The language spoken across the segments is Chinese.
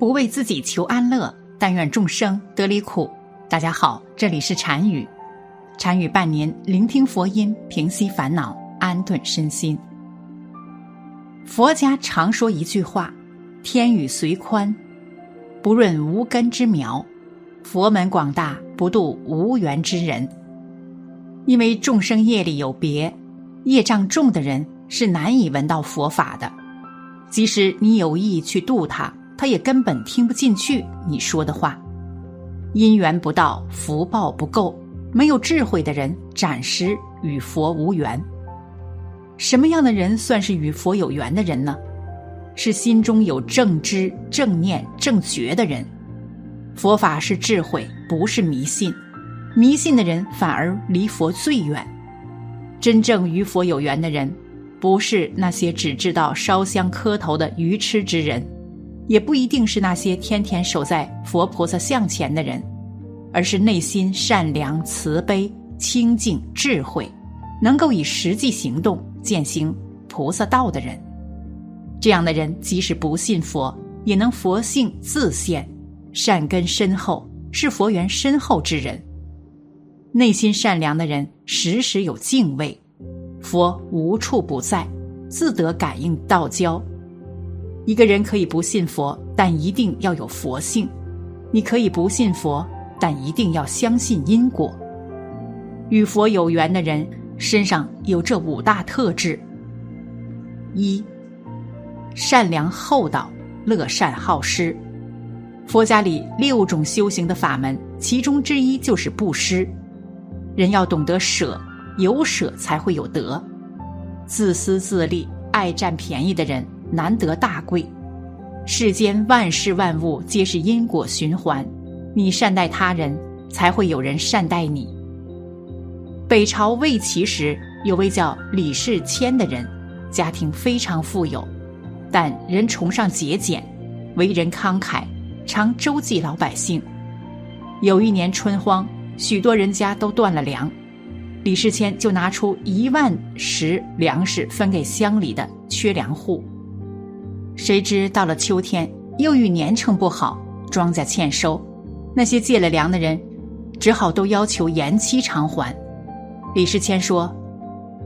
不为自己求安乐，但愿众生得离苦。大家好，这里是禅语，禅语伴您聆听佛音，平息烦恼，安顿身心。佛家常说一句话：“天雨虽宽，不润无根之苗；佛门广大，不渡无缘之人。”因为众生业力有别，业障重的人是难以闻到佛法的。即使你有意去度他，他也根本听不进去你说的话。因缘不到，福报不够，没有智慧的人暂时与佛无缘。什么样的人算是与佛有缘的人呢？是心中有正知、正念、正觉的人。佛法是智慧，不是迷信。迷信的人反而离佛最远。真正与佛有缘的人。不是那些只知道烧香磕头的愚痴之人，也不一定是那些天天守在佛菩萨像前的人，而是内心善良、慈悲、清净、智慧，能够以实际行动践行菩萨道的人。这样的人即使不信佛，也能佛性自现，善根深厚，是佛缘深厚之人。内心善良的人，时时有敬畏。佛无处不在，自得感应道交。一个人可以不信佛，但一定要有佛性；你可以不信佛，但一定要相信因果。与佛有缘的人身上有这五大特质：一、善良厚道，乐善好施。佛家里六种修行的法门，其中之一就是布施。人要懂得舍。有舍才会有得，自私自利、爱占便宜的人难得大贵。世间万事万物皆是因果循环，你善待他人，才会有人善待你。北朝魏齐时，有位叫李世谦的人，家庭非常富有，但人崇尚节俭，为人慷慨，常周济老百姓。有一年春荒，许多人家都断了粮。李世谦就拿出一万石粮食分给乡里的缺粮户。谁知到了秋天，又遇年成不好，庄稼欠收，那些借了粮的人只好都要求延期偿还。李世谦说：“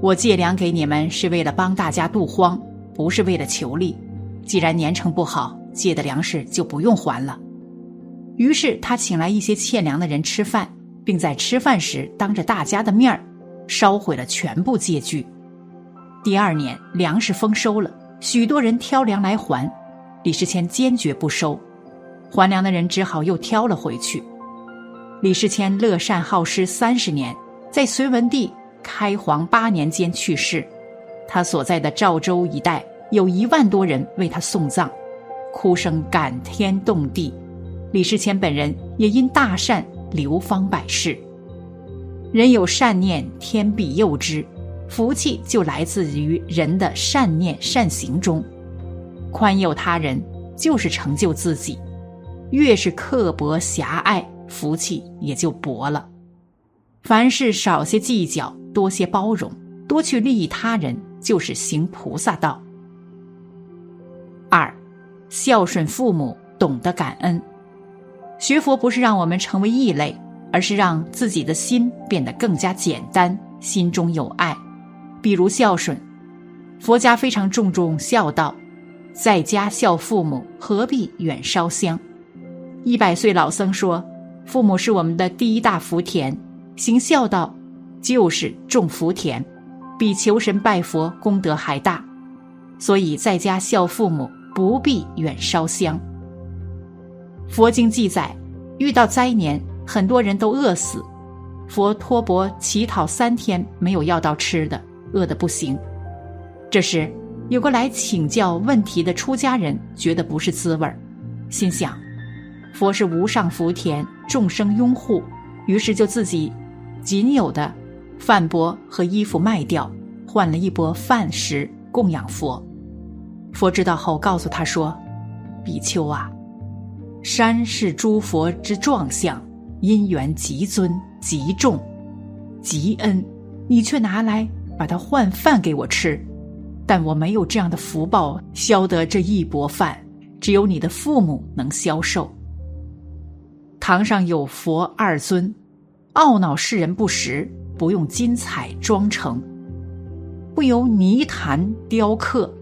我借粮给你们是为了帮大家渡荒，不是为了求利。既然年成不好，借的粮食就不用还了。”于是他请来一些欠粮的人吃饭。并在吃饭时当着大家的面儿烧毁了全部借据。第二年粮食丰收了，许多人挑粮来还，李世谦坚决不收，还粮的人只好又挑了回去。李世谦乐善好施三十年，在隋文帝开皇八年间去世，他所在的赵州一带有一万多人为他送葬，哭声感天动地。李世谦本人也因大善。流芳百世。人有善念，天必佑之。福气就来自于人的善念善行中。宽宥他人，就是成就自己。越是刻薄狭隘，福气也就薄了。凡事少些计较，多些包容，多去利益他人，就是行菩萨道。二，孝顺父母，懂得感恩。学佛不是让我们成为异类，而是让自己的心变得更加简单，心中有爱。比如孝顺，佛家非常注重孝道，在家孝父母，何必远烧香？一百岁老僧说：“父母是我们的第一大福田，行孝道就是种福田，比求神拜佛功德还大。所以在家孝父母，不必远烧香。”佛经记载，遇到灾年，很多人都饿死，佛托钵乞讨三天，没有要到吃的，饿得不行。这时，有个来请教问题的出家人觉得不是滋味儿，心想，佛是无上福田，众生拥护，于是就自己仅有的饭钵和衣服卖掉，换了一钵饭食供养佛。佛知道后，告诉他说：“比丘啊。”山是诸佛之状相，因缘极尊极重，极恩，你却拿来把它换饭给我吃，但我没有这样的福报，消得这一钵饭，只有你的父母能消受。堂上有佛二尊，懊恼世人不识，不用金彩装成，不由泥坛雕刻，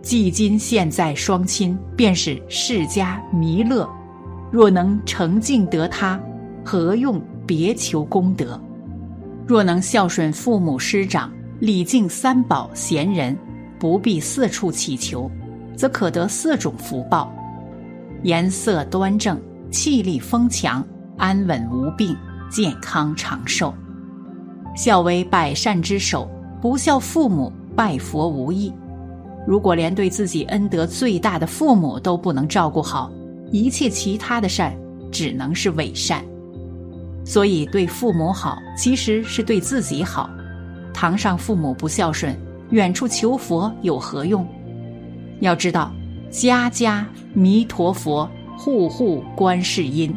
既今现在双亲，便是世家弥勒。若能成敬得他，何用别求功德？若能孝顺父母师长，礼敬三宝贤人，不必四处祈求，则可得四种福报：颜色端正，气力丰强，安稳无病，健康长寿。孝为百善之首，不孝父母，拜佛无益。如果连对自己恩德最大的父母都不能照顾好，一切其他的善，只能是伪善。所以对父母好，其实是对自己好。堂上父母不孝顺，远处求佛有何用？要知道，家家弥陀佛，户户观世音。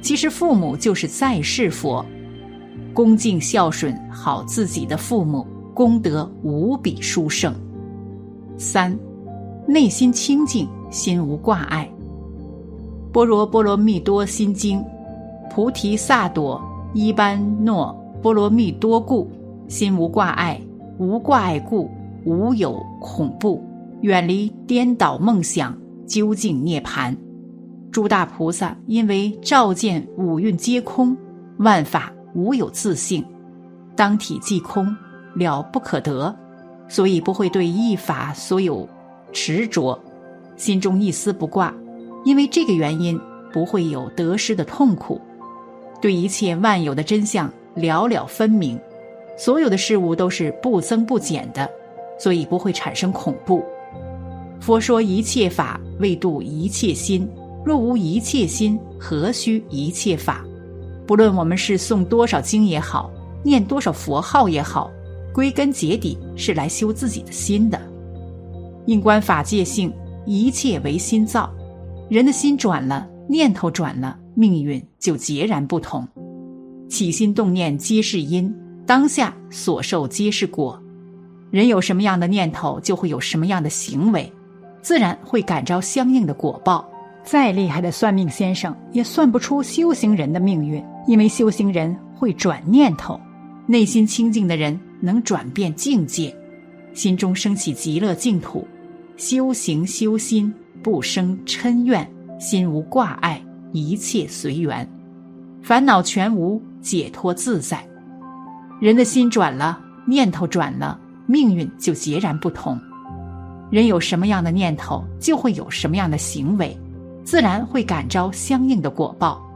其实父母就是在世佛。恭敬孝顺好自己的父母，功德无比殊胜。三，内心清净，心无挂碍。《般若波罗蜜多心经》：菩提萨埵依般若波罗蜜多故，心无挂碍，无挂碍故，无有恐怖，远离颠倒梦想，究竟涅盘。诸大菩萨因为照见五蕴皆空，万法无有自性，当体即空，了不可得，所以不会对一法所有执着，心中一丝不挂。因为这个原因，不会有得失的痛苦，对一切万有的真相了了分明，所有的事物都是不增不减的，所以不会产生恐怖。佛说一切法为度一切心，若无一切心，何须一切法？不论我们是诵多少经也好，念多少佛号也好，归根结底是来修自己的心的。应观法界性，一切唯心造。人的心转了，念头转了，命运就截然不同。起心动念皆是因，当下所受皆是果。人有什么样的念头，就会有什么样的行为，自然会感召相应的果报。再厉害的算命先生，也算不出修行人的命运，因为修行人会转念头，内心清净的人能转变境界，心中升起极乐净土，修行修心。不生嗔怨，心无挂碍，一切随缘，烦恼全无，解脱自在。人的心转了，念头转了，命运就截然不同。人有什么样的念头，就会有什么样的行为，自然会感召相应的果报。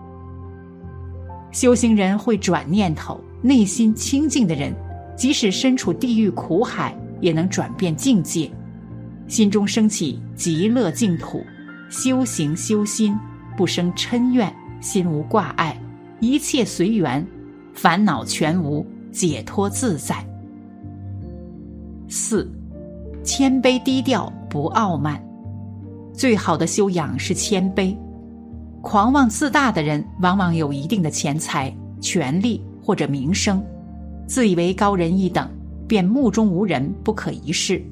修行人会转念头，内心清净的人，即使身处地狱苦海，也能转变境界。心中升起极乐净土，修行修心，不生嗔怨，心无挂碍，一切随缘，烦恼全无，解脱自在。四，谦卑低调，不傲慢。最好的修养是谦卑。狂妄自大的人，往往有一定的钱财、权力或者名声，自以为高人一等，便目中无人，不可一世。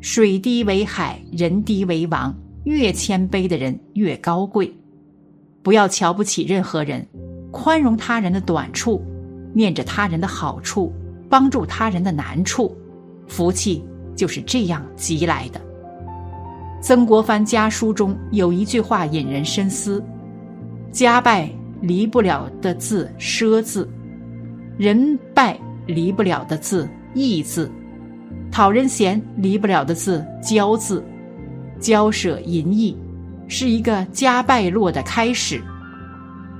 水低为海，人低为王。越谦卑的人越高贵。不要瞧不起任何人，宽容他人的短处，念着他人的好处，帮助他人的难处，福气就是这样积来的。曾国藩家书中有一句话引人深思：家败离不了的字“奢”字，人败离不了的字“义”字。讨人嫌离不了的字“骄”字，骄舍淫逸，是一个家败落的开始；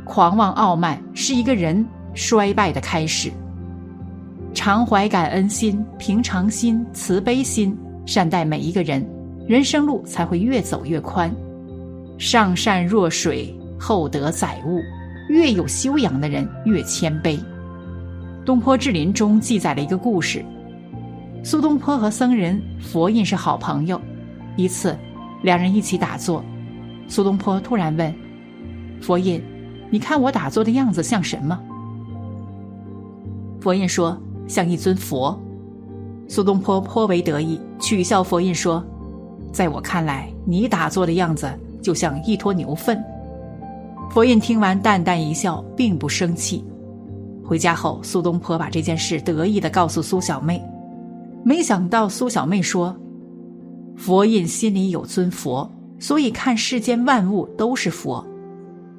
狂妄傲慢是一个人衰败的开始。常怀感恩心、平常心、慈悲心，善待每一个人，人生路才会越走越宽。上善若水，厚德载物。越有修养的人越谦卑。东坡志林中记载了一个故事。苏东坡和僧人佛印是好朋友。一次，两人一起打坐，苏东坡突然问佛印：“你看我打坐的样子像什么？”佛印说：“像一尊佛。”苏东坡颇为得意，取笑佛印说：“在我看来，你打坐的样子就像一坨牛粪。佛印听完，淡淡一笑，并不生气。回家后，苏东坡把这件事得意的告诉苏小妹，没想到苏小妹说：“佛印心里有尊佛，所以看世间万物都是佛；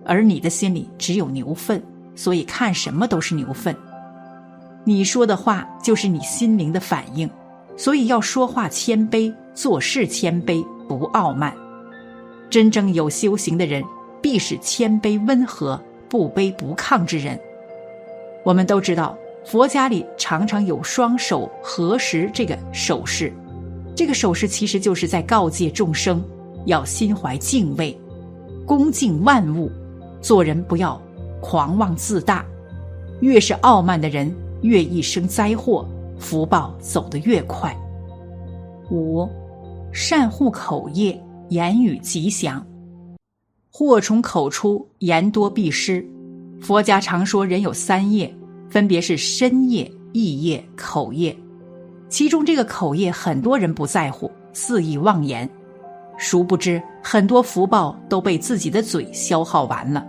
而你的心里只有牛粪，所以看什么都是牛粪。你说的话就是你心灵的反应，所以要说话谦卑，做事谦卑，不傲慢。真正有修行的人。”必是谦卑温和、不卑不亢之人。我们都知道，佛家里常常有双手合十这个手势，这个手势其实就是在告诫众生要心怀敬畏，恭敬万物，做人不要狂妄自大。越是傲慢的人，越易生灾祸，福报走得越快。五，善护口业，言语吉祥。祸从口出，言多必失。佛家常说人有三业，分别是身业、意业、口业。其中这个口业，很多人不在乎，肆意妄言。殊不知，很多福报都被自己的嘴消耗完了。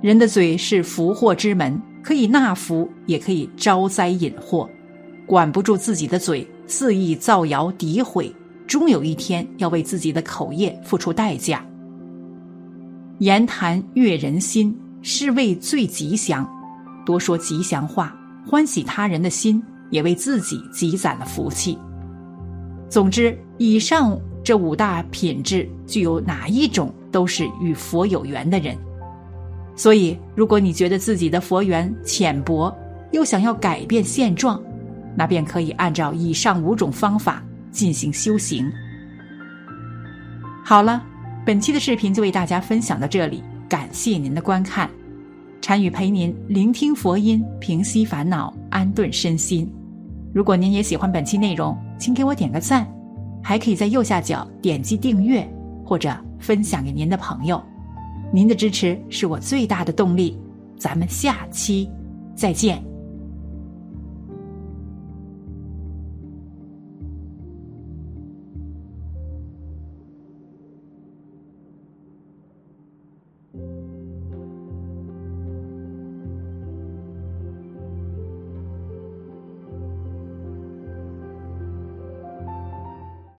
人的嘴是福祸之门，可以纳福，也可以招灾引祸。管不住自己的嘴，肆意造谣诋毁，终有一天要为自己的口业付出代价。言谈悦人心，是谓最吉祥。多说吉祥话，欢喜他人的心，也为自己积攒了福气。总之，以上这五大品质，具有哪一种，都是与佛有缘的人。所以，如果你觉得自己的佛缘浅薄，又想要改变现状，那便可以按照以上五种方法进行修行。好了。本期的视频就为大家分享到这里，感谢您的观看。禅语陪您聆听佛音，平息烦恼，安顿身心。如果您也喜欢本期内容，请给我点个赞，还可以在右下角点击订阅或者分享给您的朋友。您的支持是我最大的动力。咱们下期再见。